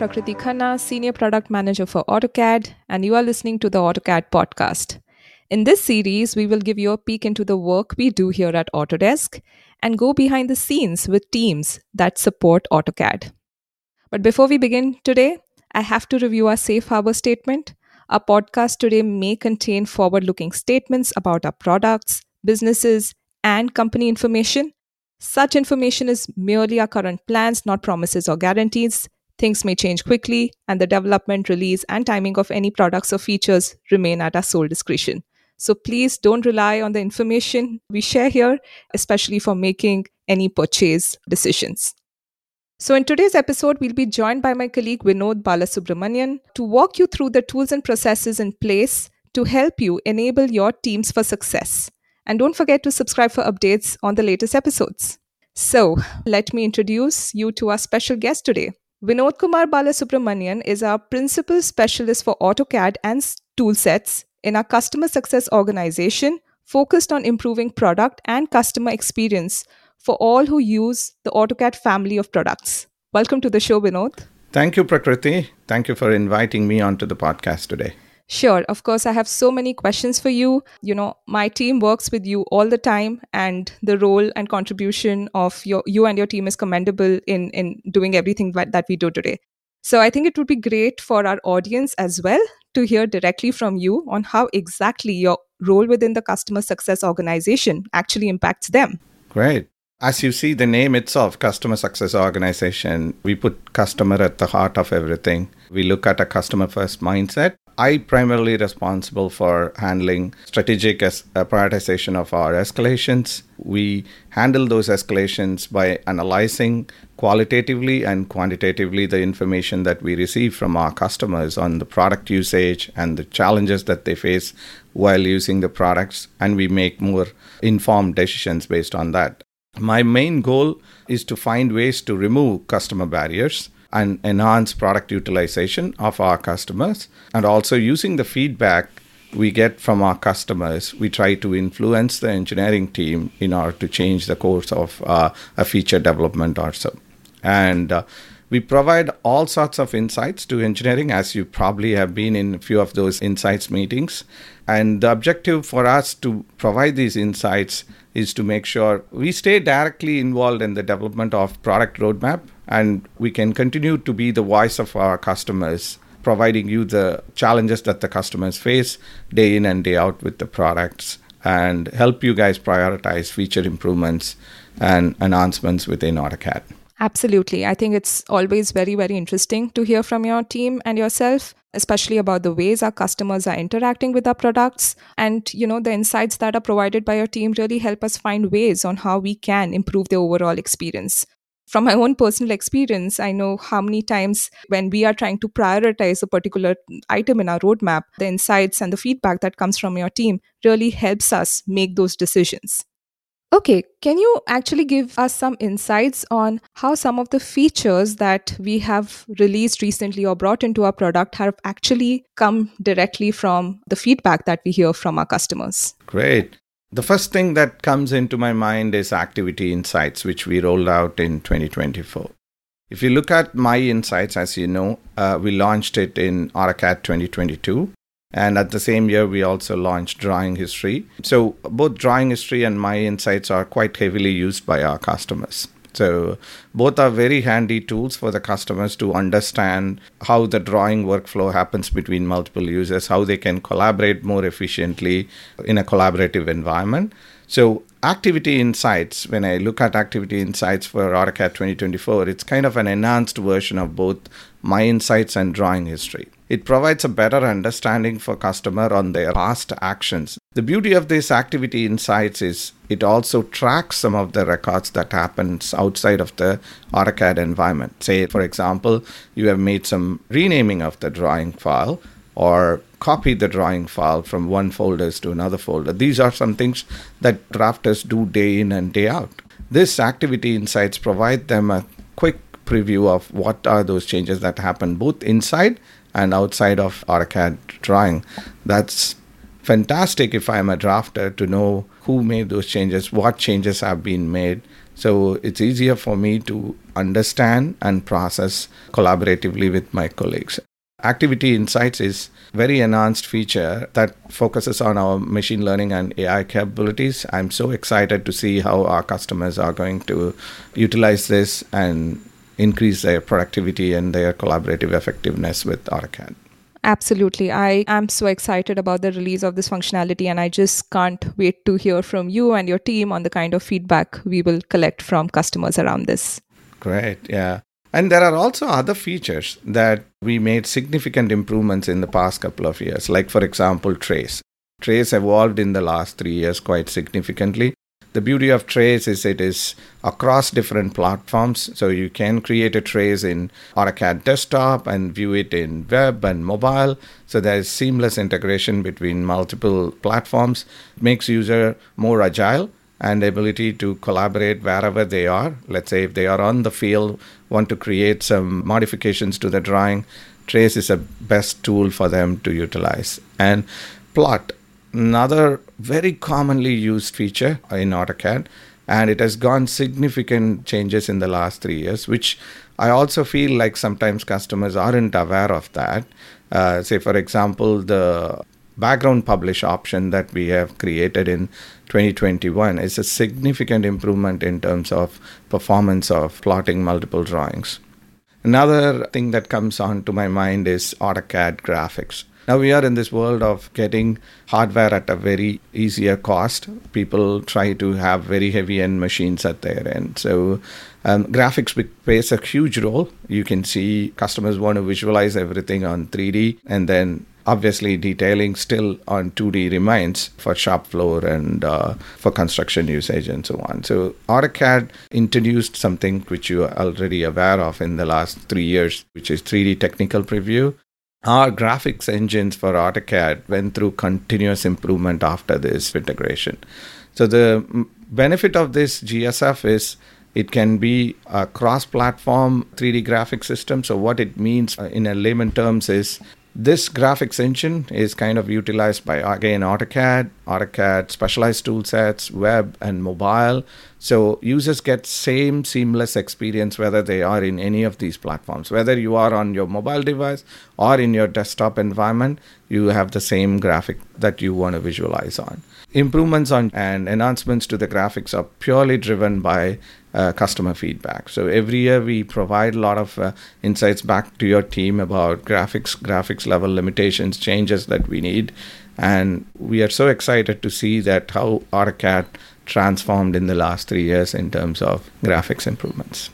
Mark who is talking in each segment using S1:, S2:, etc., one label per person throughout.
S1: Prakriti Khanna, Senior Product Manager for AutoCAD, and you are listening to the AutoCAD podcast. In this series, we will give you a peek into the work we do here at Autodesk and go behind the scenes with teams that support AutoCAD. But before we begin today, I have to review our safe harbor statement. Our podcast today may contain forward looking statements about our products, businesses, and company information. Such information is merely our current plans, not promises or guarantees. Things may change quickly, and the development, release, and timing of any products or features remain at our sole discretion. So please don't rely on the information we share here, especially for making any purchase decisions. So, in today's episode, we'll be joined by my colleague Vinod Balasubramanian to walk you through the tools and processes in place to help you enable your teams for success. And don't forget to subscribe for updates on the latest episodes. So, let me introduce you to our special guest today. Vinod Kumar Balasubramanian is our principal specialist for AutoCAD and toolsets in our customer success organization focused on improving product and customer experience for all who use the AutoCAD family of products. Welcome to the show, Vinod.
S2: Thank you, Prakriti. Thank you for inviting me onto the podcast today.
S1: Sure. Of course, I have so many questions for you. You know, my team works with you all the time, and the role and contribution of your you and your team is commendable in in doing everything that, that we do today. So I think it would be great for our audience as well to hear directly from you on how exactly your role within the customer success organization actually impacts them.
S2: Great. As you see, the name itself, Customer Success Organization, we put customer at the heart of everything. We look at a customer first mindset. I primarily responsible for handling strategic as, uh, prioritization of our escalations. We handle those escalations by analyzing qualitatively and quantitatively the information that we receive from our customers on the product usage and the challenges that they face while using the products, and we make more informed decisions based on that. My main goal is to find ways to remove customer barriers and enhance product utilization of our customers. And also using the feedback we get from our customers, we try to influence the engineering team in order to change the course of uh, a feature development or so. And uh, we provide all sorts of insights to engineering, as you probably have been in a few of those insights meetings. And the objective for us to provide these insights is to make sure we stay directly involved in the development of product roadmap and we can continue to be the voice of our customers providing you the challenges that the customers face day in and day out with the products and help you guys prioritize feature improvements and enhancements within AutoCAD.
S1: Absolutely. I think it's always very, very interesting to hear from your team and yourself, especially about the ways our customers are interacting with our products. And, you know, the insights that are provided by your team really help us find ways on how we can improve the overall experience. From my own personal experience, I know how many times when we are trying to prioritize a particular item in our roadmap, the insights and the feedback that comes from your team really helps us make those decisions. Okay, can you actually give us some insights on how some of the features that we have released recently or brought into our product have actually come directly from the feedback that we hear from our customers?
S2: Great. The first thing that comes into my mind is Activity Insights, which we rolled out in 2024. If you look at My Insights, as you know, uh, we launched it in AutoCAD 2022. And at the same year, we also launched Drawing History. So both Drawing History and My Insights are quite heavily used by our customers. So both are very handy tools for the customers to understand how the drawing workflow happens between multiple users, how they can collaborate more efficiently in a collaborative environment. So Activity Insights, when I look at Activity Insights for AutoCAD 2024, it's kind of an enhanced version of both My Insights and Drawing History. It provides a better understanding for customer on their past actions. The beauty of this activity insights is it also tracks some of the records that happens outside of the AutoCAD environment. Say, for example, you have made some renaming of the drawing file or copy the drawing file from one folder to another folder. These are some things that drafters do day in and day out. This activity insights provide them a quick preview of what are those changes that happen both inside and outside of AutoCAD drawing. That's fantastic if I'm a drafter to know who made those changes, what changes have been made. So it's easier for me to understand and process collaboratively with my colleagues. Activity Insights is very enhanced feature that focuses on our machine learning and AI capabilities. I'm so excited to see how our customers are going to utilize this and increase their productivity and their collaborative effectiveness with AutoCAD.
S1: Absolutely. I am so excited about the release of this functionality, and I just can't wait to hear from you and your team on the kind of feedback we will collect from customers around this.
S2: Great. Yeah. And there are also other features that we made significant improvements in the past couple of years, like, for example, Trace. Trace evolved in the last three years quite significantly. The beauty of Trace is it is across different platforms. So you can create a trace in AutoCAD desktop and view it in web and mobile. So there is seamless integration between multiple platforms. It makes user more agile and ability to collaborate wherever they are. Let's say if they are on the field, want to create some modifications to the drawing, Trace is a best tool for them to utilize. And Plot, another very commonly used feature in AutoCAD, and it has gone significant changes in the last three years, which I also feel like sometimes customers aren't aware of that. Uh, say, for example, the background publish option that we have created in 2021 is a significant improvement in terms of performance of plotting multiple drawings. Another thing that comes on to my mind is AutoCAD graphics. Now we are in this world of getting hardware at a very easier cost. People try to have very heavy end machines at their end. So um, graphics plays a huge role. You can see customers want to visualize everything on 3D and then obviously detailing still on 2D remains for shop floor and uh, for construction usage and so on. So AutoCAD introduced something which you are already aware of in the last three years, which is 3D technical preview. Our graphics engines for AutoCAD went through continuous improvement after this integration. So the benefit of this GSF is it can be a cross platform 3D graphic system. So, what it means uh, in a layman terms is this graphics engine is kind of utilized by again AutoCAD, AutoCAD specialized tool sets, web and mobile. So users get same seamless experience whether they are in any of these platforms. Whether you are on your mobile device or in your desktop environment, you have the same graphic that you want to visualize on. Improvements on and enhancements to the graphics are purely driven by uh, customer feedback. So every year we provide a lot of uh, insights back to your team about graphics, graphics level limitations, changes that we need, and we are so excited to see that how AutoCAD transformed in the last three years in terms of graphics improvements.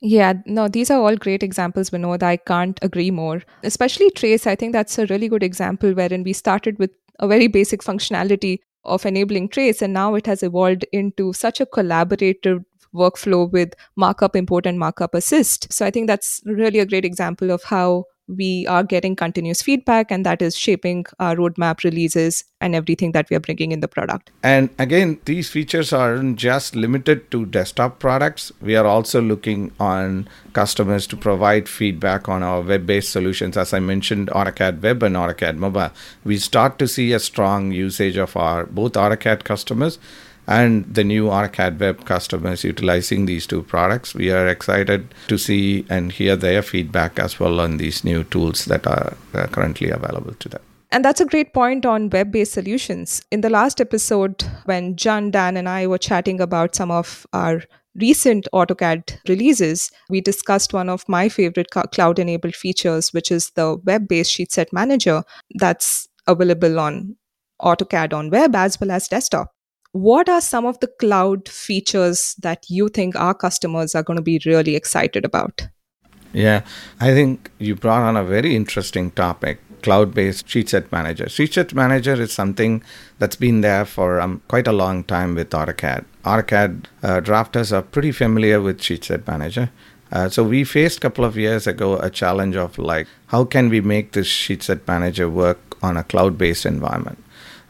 S1: Yeah, no, these are all great examples, Vinod. I can't agree more. Especially Trace, I think that's a really good example wherein we started with a very basic functionality of enabling trace and now it has evolved into such a collaborative workflow with markup import and markup assist. So I think that's really a great example of how we are getting continuous feedback and that is shaping our roadmap releases and everything that we are bringing in the product.
S2: And again, these features aren't just limited to desktop products. We are also looking on customers to provide feedback on our web based solutions. As I mentioned, AutoCAD Web and AutoCAD Mobile. We start to see a strong usage of our both AutoCAD customers and the new AutoCAD Web customers utilizing these two products. We are excited to see and hear their feedback as well on these new tools that are currently available to them.
S1: And that's a great point on web based solutions. In the last episode, when John, Dan, and I were chatting about some of our recent AutoCAD releases, we discussed one of my favorite cloud enabled features, which is the web based sheet set manager that's available on AutoCAD on web as well as desktop what are some of the cloud features that you think our customers are going to be really excited about?
S2: Yeah, I think you brought on a very interesting topic cloud based sheet set manager. Sheet set manager is something that's been there for um, quite a long time with AutoCAD. AutoCAD uh, drafters are pretty familiar with sheet set manager. Uh, so we faced a couple of years ago a challenge of like how can we make this sheet set manager work on a cloud based environment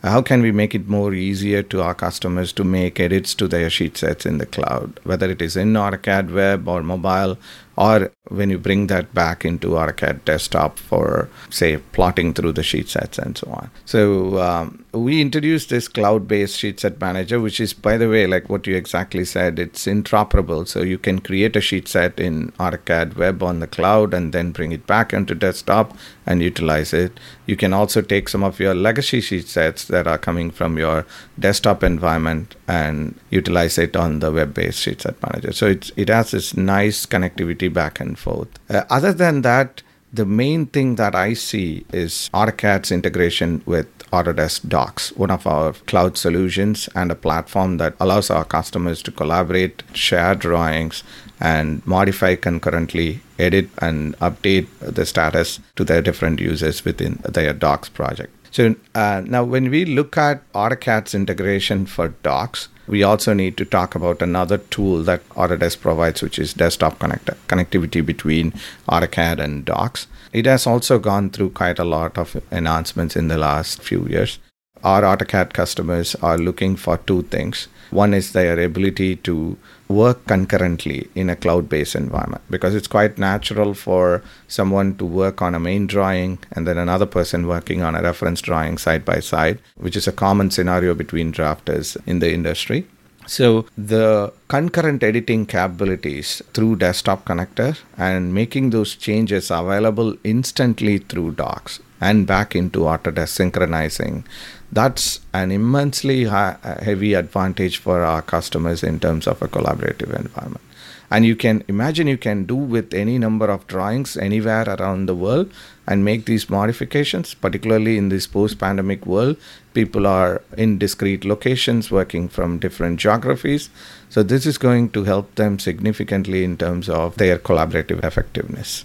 S2: how can we make it more easier to our customers to make edits to their sheet sets in the cloud, whether it is in AutoCAD web or mobile or when you bring that back into AutoCAD desktop for, say, plotting through the sheet sets and so on. So um, we introduced this cloud-based sheet set manager, which is, by the way, like what you exactly said, it's interoperable. So you can create a sheet set in AutoCAD Web on the cloud and then bring it back into desktop and utilize it. You can also take some of your legacy sheet sets that are coming from your desktop environment and utilize it on the web-based sheet set manager. So it's, it has this nice connectivity back and forth. Uh, other than that, the main thing that I see is AutoCAD's integration with Autodesk Docs, one of our cloud solutions and a platform that allows our customers to collaborate, share drawings, and modify concurrently, edit and update the status to their different users within their Docs project. So uh, now, when we look at AutoCAD's integration for Docs, we also need to talk about another tool that Autodesk provides, which is Desktop Connector, connectivity between AutoCAD and Docs. It has also gone through quite a lot of enhancements in the last few years. Our AutoCAD customers are looking for two things. One is their ability to work concurrently in a cloud based environment because it's quite natural for someone to work on a main drawing and then another person working on a reference drawing side by side, which is a common scenario between drafters in the industry. So the concurrent editing capabilities through desktop connector and making those changes available instantly through docs and back into Autodesk synchronizing that's an immensely high, uh, heavy advantage for our customers in terms of a collaborative environment. And you can imagine you can do with any number of drawings anywhere around the world and make these modifications particularly in this post pandemic world. People are in discrete locations working from different geographies. So this is going to help them significantly in terms of their collaborative effectiveness.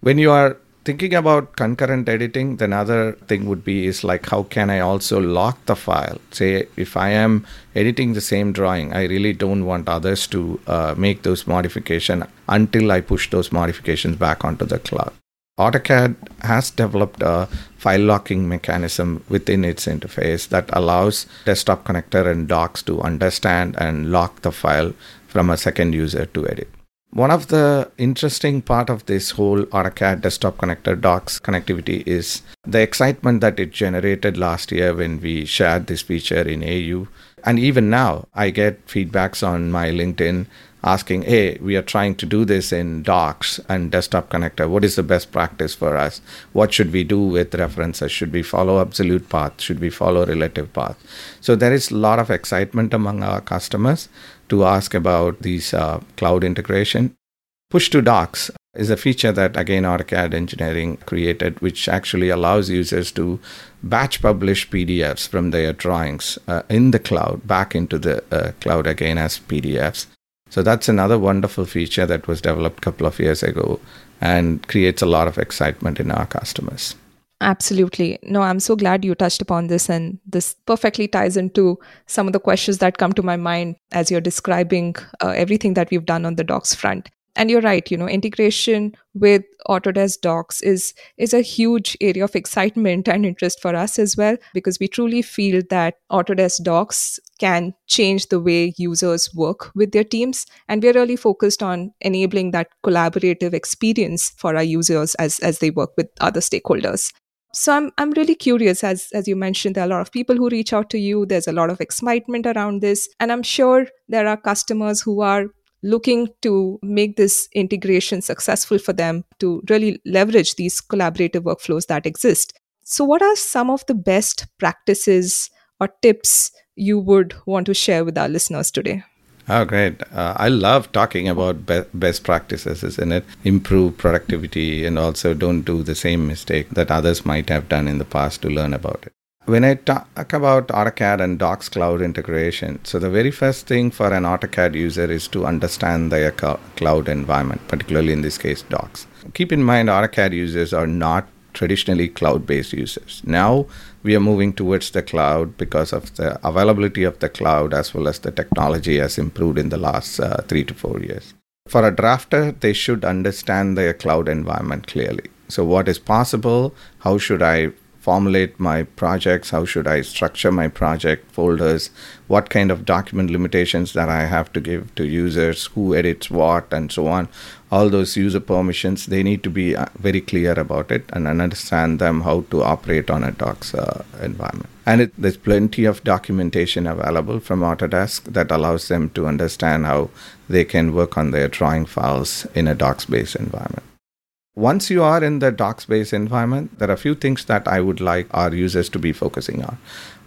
S2: When you are thinking about concurrent editing then other thing would be is like how can i also lock the file say if i am editing the same drawing i really don't want others to uh, make those modification until i push those modifications back onto the cloud AutoCAD has developed a file locking mechanism within its interface that allows desktop connector and docs to understand and lock the file from a second user to edit. One of the interesting part of this whole AutoCAD desktop connector docs connectivity is the excitement that it generated last year when we shared this feature in AU. And even now, I get feedbacks on my LinkedIn asking, hey, we are trying to do this in docs and desktop connector. What is the best practice for us? What should we do with references? Should we follow absolute path? Should we follow relative path? So there is a lot of excitement among our customers to ask about these uh, cloud integration. Push to docs is a feature that again AutoCAD engineering created, which actually allows users to batch publish PDFs from their drawings uh, in the cloud back into the uh, cloud again as PDFs. So that's another wonderful feature that was developed a couple of years ago and creates a lot of excitement in our customers.
S1: Absolutely. No, I'm so glad you touched upon this. And this perfectly ties into some of the questions that come to my mind as you're describing uh, everything that we've done on the docs front. And you're right, you know, integration with Autodesk Docs is is a huge area of excitement and interest for us as well, because we truly feel that Autodesk Docs can change the way users work with their teams. And we're really focused on enabling that collaborative experience for our users as, as they work with other stakeholders so I'm I'm really curious as as you mentioned there are a lot of people who reach out to you there's a lot of excitement around this and I'm sure there are customers who are looking to make this integration successful for them to really leverage these collaborative workflows that exist. So what are some of the best practices or tips you would want to share with our listeners today?
S2: Oh, great. Uh, I love talking about be- best practices, isn't it? Improve productivity and also don't do the same mistake that others might have done in the past to learn about it. When I talk about AutoCAD and Docs cloud integration, so the very first thing for an AutoCAD user is to understand their cloud environment, particularly in this case, Docs. Keep in mind, AutoCAD users are not traditionally cloud based users. Now we are moving towards the cloud because of the availability of the cloud as well as the technology has improved in the last uh, three to four years. For a drafter, they should understand their cloud environment clearly. So, what is possible? How should I formulate my projects, how should I structure my project folders, what kind of document limitations that I have to give to users, who edits what, and so on. All those user permissions, they need to be uh, very clear about it and understand them how to operate on a Docs uh, environment. And it, there's plenty of documentation available from Autodesk that allows them to understand how they can work on their drawing files in a Docs based environment. Once you are in the docs based environment, there are a few things that I would like our users to be focusing on.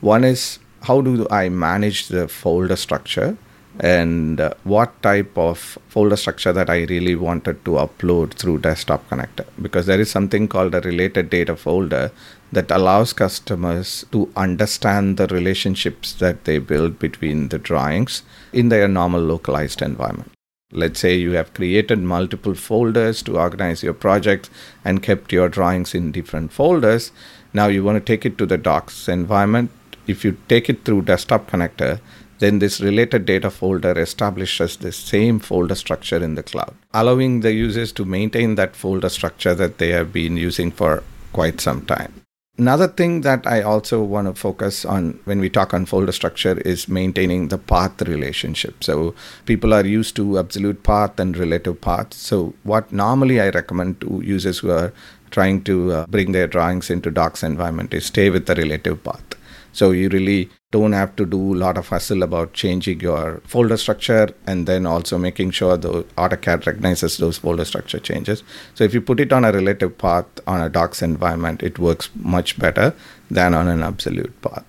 S2: One is how do I manage the folder structure and uh, what type of folder structure that I really wanted to upload through Desktop Connector. Because there is something called a related data folder that allows customers to understand the relationships that they build between the drawings in their normal localized environment. Let's say you have created multiple folders to organize your projects and kept your drawings in different folders. Now you want to take it to the docs environment. If you take it through Desktop Connector, then this related data folder establishes the same folder structure in the cloud, allowing the users to maintain that folder structure that they have been using for quite some time. Another thing that I also want to focus on when we talk on folder structure is maintaining the path relationship. So people are used to absolute path and relative path. So what normally I recommend to users who are trying to uh, bring their drawings into docs environment is stay with the relative path. So you really don't have to do a lot of hustle about changing your folder structure and then also making sure the AutoCAD recognizes those folder structure changes. So if you put it on a relative path on a docs environment, it works much better than on an absolute path.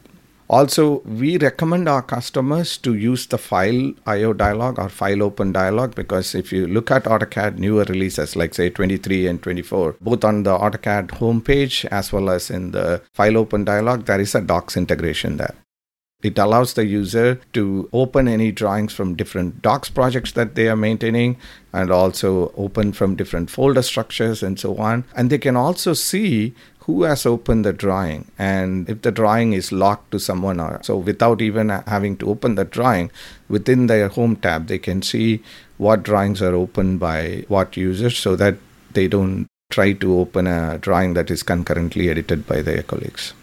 S2: Also, we recommend our customers to use the file IO dialog or file open dialog because if you look at AutoCAD newer releases like say 23 and 24, both on the AutoCAD homepage as well as in the file open dialog, there is a docs integration there. It allows the user to open any drawings from different docs projects that they are maintaining and also open from different folder structures and so on. And they can also see who has opened the drawing? And if the drawing is locked to someone or so without even having to open the drawing within their home tab they can see what drawings are opened by what users so that they don't try to open a drawing that is concurrently edited by their colleagues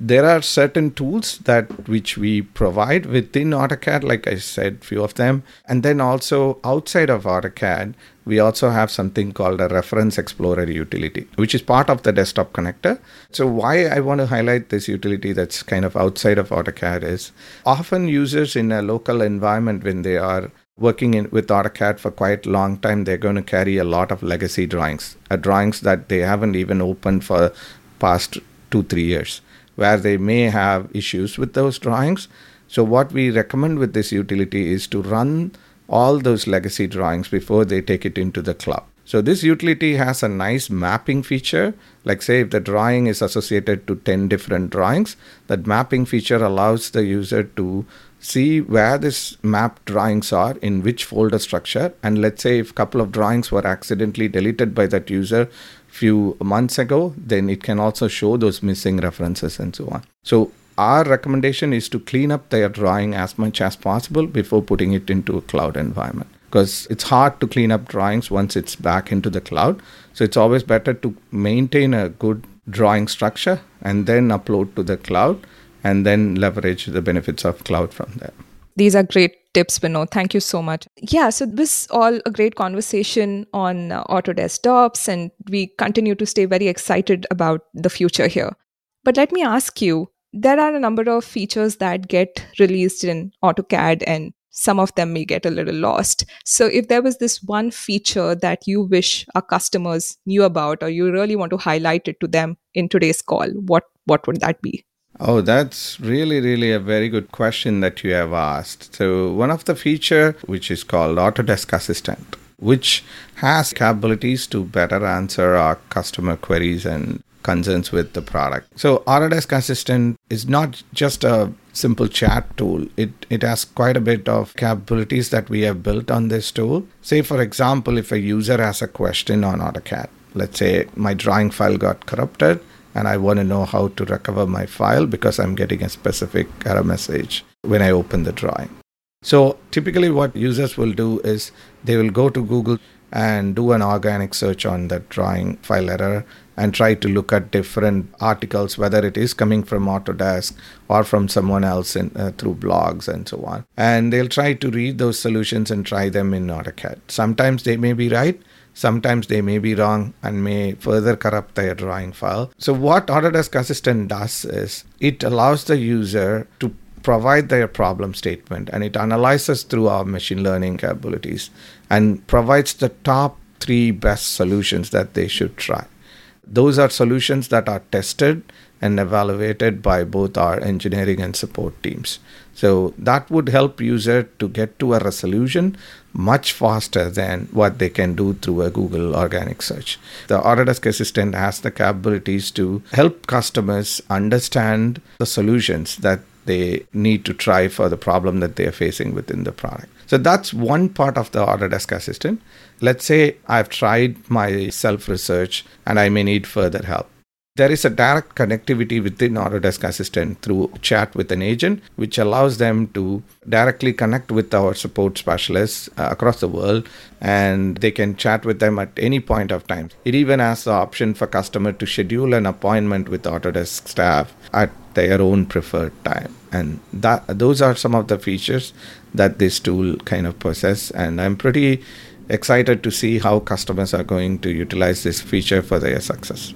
S2: there are certain tools that which we provide within AutoCAD, like I said, few of them, and then also outside of AutoCAD, we also have something called a reference explorer utility, which is part of the desktop connector. So why I want to highlight this utility that's kind of outside of AutoCAD is often users in a local environment when they are working in, with AutoCAD for quite a long time, they're going to carry a lot of legacy drawings, uh, drawings that they haven't even opened for past two, three years where they may have issues with those drawings. So, what we recommend with this utility is to run all those legacy drawings before they take it into the cloud. So, this utility has a nice mapping feature. Like, say, if the drawing is associated to 10 different drawings, that mapping feature allows the user to see where this mapped drawings are in which folder structure and let's say if a couple of drawings were accidentally deleted by that user few months ago, then it can also show those missing references and so on. So our recommendation is to clean up their drawing as much as possible before putting it into a cloud environment because it's hard to clean up drawings once it's back into the cloud. So it's always better to maintain a good drawing structure and then upload to the cloud and then leverage the benefits of cloud from there.
S1: These are great tips, Vinod. Thank you so much. Yeah, so this all a great conversation on uh, Autodesk Docs, and we continue to stay very excited about the future here. But let me ask you, there are a number of features that get released in AutoCAD and some of them may get a little lost. So, if there was this one feature that you wish our customers knew about, or you really want to highlight it to them in today's call, what what would that be?
S2: Oh, that's really, really a very good question that you have asked. So, one of the feature which is called Autodesk Assistant, which has capabilities to better answer our customer queries and concerns with the product. So, Autodesk Assistant is not just a simple chat tool. It it has quite a bit of capabilities that we have built on this tool. Say, for example, if a user has a question on AutoCAD, let's say my drawing file got corrupted and I want to know how to recover my file because I'm getting a specific error message when I open the drawing. So typically what users will do is they will go to Google and do an organic search on the drawing file error and try to look at different articles, whether it is coming from Autodesk or from someone else in, uh, through blogs and so on. And they'll try to read those solutions and try them in AutoCAD. Sometimes they may be right, sometimes they may be wrong and may further corrupt their drawing file. So, what Autodesk Assistant does is it allows the user to provide their problem statement and it analyzes through our machine learning capabilities and provides the top three best solutions that they should try. Those are solutions that are tested and evaluated by both our engineering and support teams. So that would help user to get to a resolution much faster than what they can do through a Google organic search. The Autodesk Assistant has the capabilities to help customers understand the solutions that they need to try for the problem that they are facing within the product. So that's one part of the Autodesk Assistant. Let's say I've tried my self research and I may need further help. There is a direct connectivity within Autodesk Assistant through chat with an agent, which allows them to directly connect with our support specialists uh, across the world and they can chat with them at any point of time. It even has the option for customer to schedule an appointment with Autodesk staff at their own preferred time. And that those are some of the features that this tool kind of possess and I'm pretty excited to see how customers are going to utilize this feature for their success.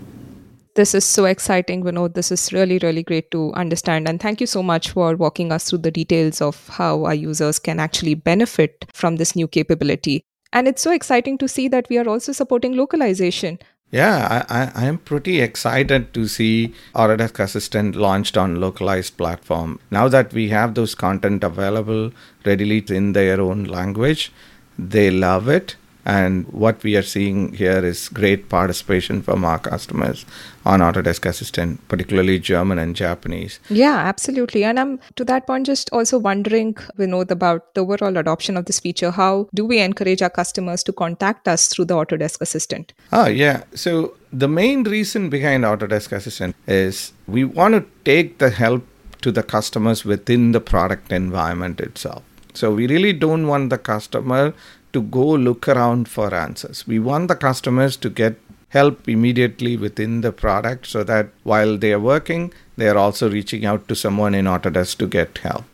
S1: This is so exciting, Vinod. This is really, really great to understand. And thank you so much for walking us through the details of how our users can actually benefit from this new capability. And it's so exciting to see that we are also supporting localization.
S2: Yeah, I, am pretty excited to see Autodesk Assistant launched on localized platform. Now that we have those content available readily in their own language, they love it and what we are seeing here is great participation from our customers on Autodesk Assistant, particularly German and Japanese.
S1: Yeah, absolutely. And I'm to that point just also wondering, Vinod, about the overall adoption of this feature. How do we encourage our customers to contact us through the Autodesk Assistant?
S2: Oh, yeah. So the main reason behind Autodesk Assistant is we want to take the help to the customers within the product environment itself. So we really don't want the customer to go look around for answers. We want the customers to get help immediately within the product so that while they are working, they are also reaching out to someone in Autodesk to get help.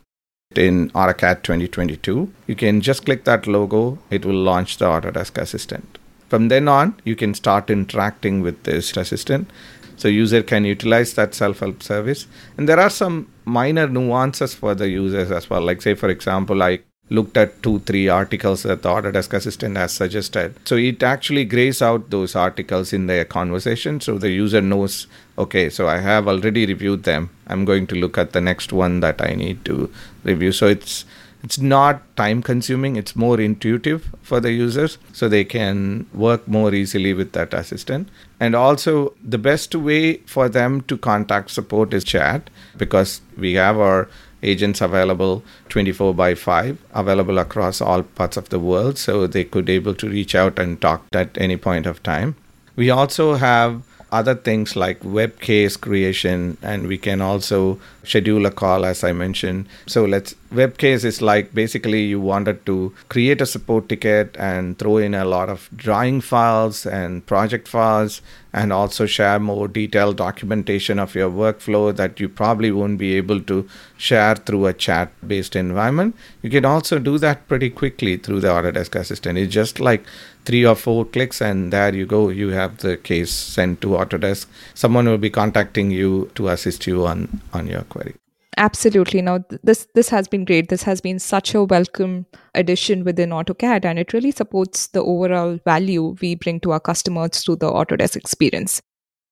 S2: In AutoCAD 2022, you can just click that logo, it will launch the Autodesk Assistant. From then on, you can start interacting with this assistant. So user can utilize that self-help service. And there are some minor nuances for the users as well. Like say, for example, I looked at two, three articles that the Autodesk Assistant has suggested. So it actually grays out those articles in their conversation so the user knows, okay, so I have already reviewed them. I'm going to look at the next one that I need to review. So it's it's not time consuming, it's more intuitive for the users so they can work more easily with that assistant. And also, the best way for them to contact support is chat because we have our agents available 24 by 5 available across all parts of the world so they could able to reach out and talk at any point of time. We also have other things like web case creation and we can also schedule a call as i mentioned. So let's web case is like basically you wanted to create a support ticket and throw in a lot of drawing files and project files and also share more detailed documentation of your workflow that you probably won't be able to share through a chat based environment. You can also do that pretty quickly through the autodesk assistant. It's just like three or four clicks and there you go you have the case sent to autodesk. Someone will be contacting you to assist you on on your query.
S1: Absolutely. Now this this has been great. This has been such a welcome addition within autocad and it really supports the overall value we bring to our customers through the autodesk experience.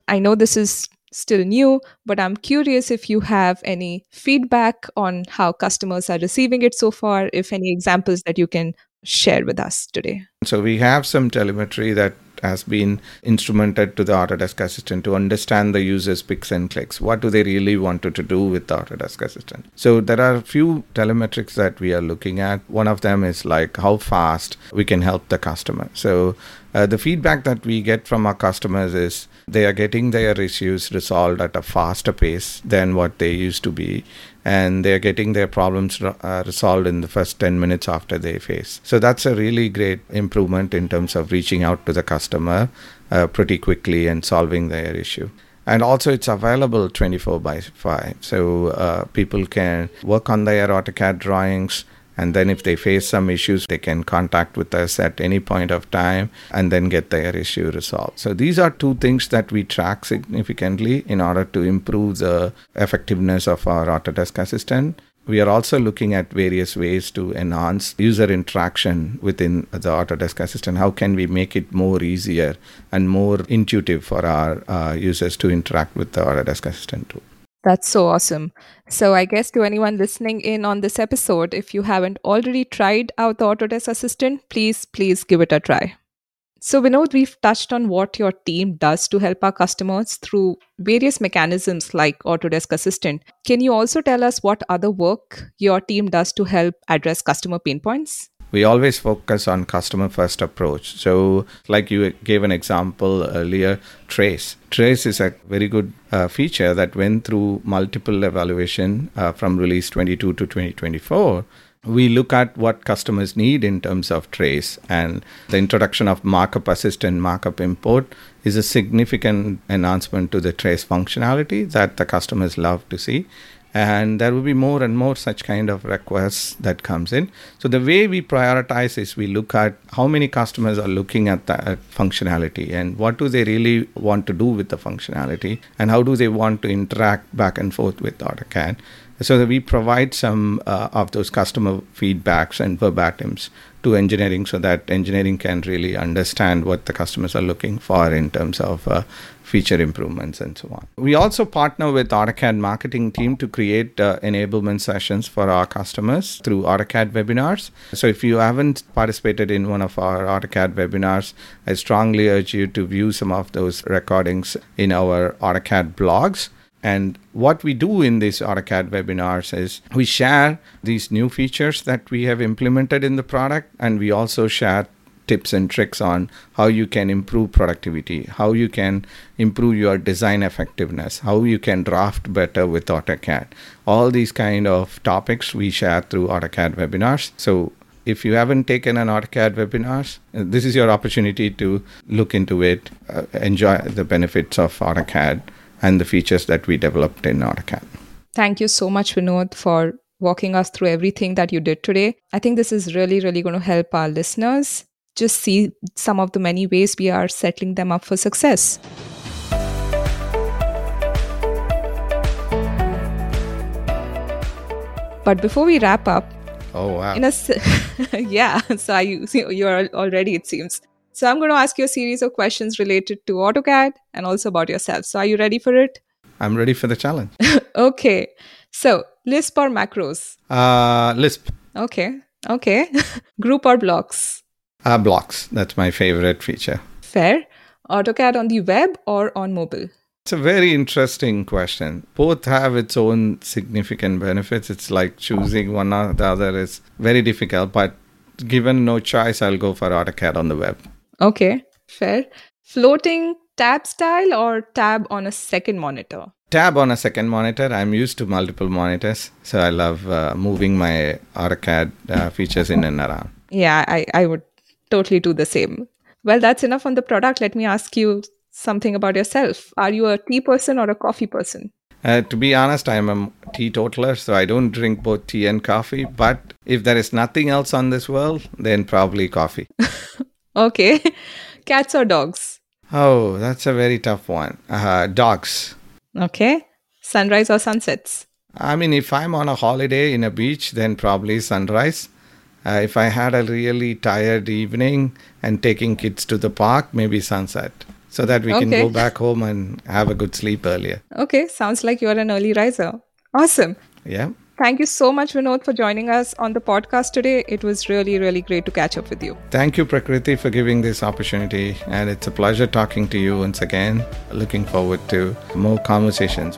S1: I know this is still new but i'm curious if you have any feedback on how customers are receiving it so far if any examples that you can share with us today?
S2: So, we have some telemetry that has been instrumented to the Autodesk Assistant to understand the user's picks and clicks. What do they really wanted to do with the Autodesk Assistant? So there are a few telemetrics that we are looking at. One of them is like how fast we can help the customer. So uh, the feedback that we get from our customers is they are getting their issues resolved at a faster pace than what they used to be and they're getting their problems uh, resolved in the first 10 minutes after they face. So that's a really great improvement in terms of reaching out to the customer uh, pretty quickly and solving their issue. And also, it's available 24 by 5. So uh, people can work on their AutoCAD drawings and then if they face some issues they can contact with us at any point of time and then get their issue resolved so these are two things that we track significantly in order to improve the effectiveness of our autodesk assistant we are also looking at various ways to enhance user interaction within the Autodesk Assistant. How can we make it more easier and more intuitive for our uh, users to interact with the Autodesk Assistant tool?
S1: That's so awesome. So, I guess to anyone listening in on this episode, if you haven't already tried out the Autodesk Assistant, please, please give it a try. So, Vinod, we've touched on what your team does to help our customers through various mechanisms like Autodesk Assistant. Can you also tell us what other work your team does to help address customer pain points?
S2: We always focus on customer first approach. So like you gave an example earlier trace. Trace is a very good uh, feature that went through multiple evaluation uh, from release 22 to 2024 we look at what customers need in terms of trace and the introduction of markup assistant markup import is a significant enhancement to the trace functionality that the customers love to see and there will be more and more such kind of requests that comes in. So the way we prioritize is we look at how many customers are looking at that functionality and what do they really want to do with the functionality and how do they want to interact back and forth with AutoCAD. So that we provide some uh, of those customer feedbacks and verbatims to engineering so that engineering can really understand what the customers are looking for in terms of uh, feature improvements and so on. We also partner with AutoCAD marketing team to create uh, enablement sessions for our customers through AutoCAD webinars. So if you haven't participated in one of our AutoCAD webinars, I strongly urge you to view some of those recordings in our AutoCAD blogs. And what we do in these AutoCAD webinars is we share these new features that we have implemented in the product, and we also share tips and tricks on how you can improve productivity, how you can improve your design effectiveness, how you can draft better with AutoCAD. All these kind of topics we share through AutoCAD webinars. So if you haven't taken an AutoCAD webinars, this is your opportunity to look into it, uh, enjoy the benefits of AutoCAD and the features that we developed in AutoCAD.
S1: Thank you so much, Vinod, for walking us through everything that you did today. I think this is really, really going to help our listeners just see some of the many ways we are settling them up for success. But before we wrap up,
S2: oh wow,
S1: in a yeah, so you you're already it seems. So I'm going to ask you a series of questions related to AutoCAD and also about yourself. So are you ready for it?
S2: I'm ready for the challenge.
S1: okay. So Lisp or macros?
S2: Uh, Lisp.
S1: Okay. Okay. Group or blocks?
S2: Uh, blocks. That's my favorite feature.
S1: Fair. AutoCAD on the web or on mobile?
S2: It's a very interesting question. Both have its own significant benefits. It's like choosing one or the other is very difficult, but given no choice, I'll go for AutoCAD on the web.
S1: Okay, fair. Floating tab style or tab on a second monitor?
S2: Tab on a second monitor. I'm used to multiple monitors, so I love uh, moving my AutoCAD uh, features in and around.
S1: Yeah, I, I would totally do the same. Well, that's enough on the product. Let me ask you something about yourself. Are you a tea person or a coffee person?
S2: Uh, to be honest, I'm a teetotaler, so I don't drink both tea and coffee. But if there is nothing else on this world, then probably coffee.
S1: okay. Cats or dogs?
S2: Oh, that's a very tough one. Uh, dogs.
S1: Okay. Sunrise or sunsets?
S2: I mean, if I'm on a holiday in a beach, then probably sunrise. Uh, if I had a really tired evening and taking kids to the park, maybe sunset, so that we okay. can go back home and have a good sleep earlier.
S1: Okay, sounds like you're an early riser. Awesome.
S2: Yeah.
S1: Thank you so much, Vinod, for joining us on the podcast today. It was really, really great to catch up with you.
S2: Thank you, Prakriti, for giving this opportunity. And it's a pleasure talking to you once again. Looking forward to more conversations.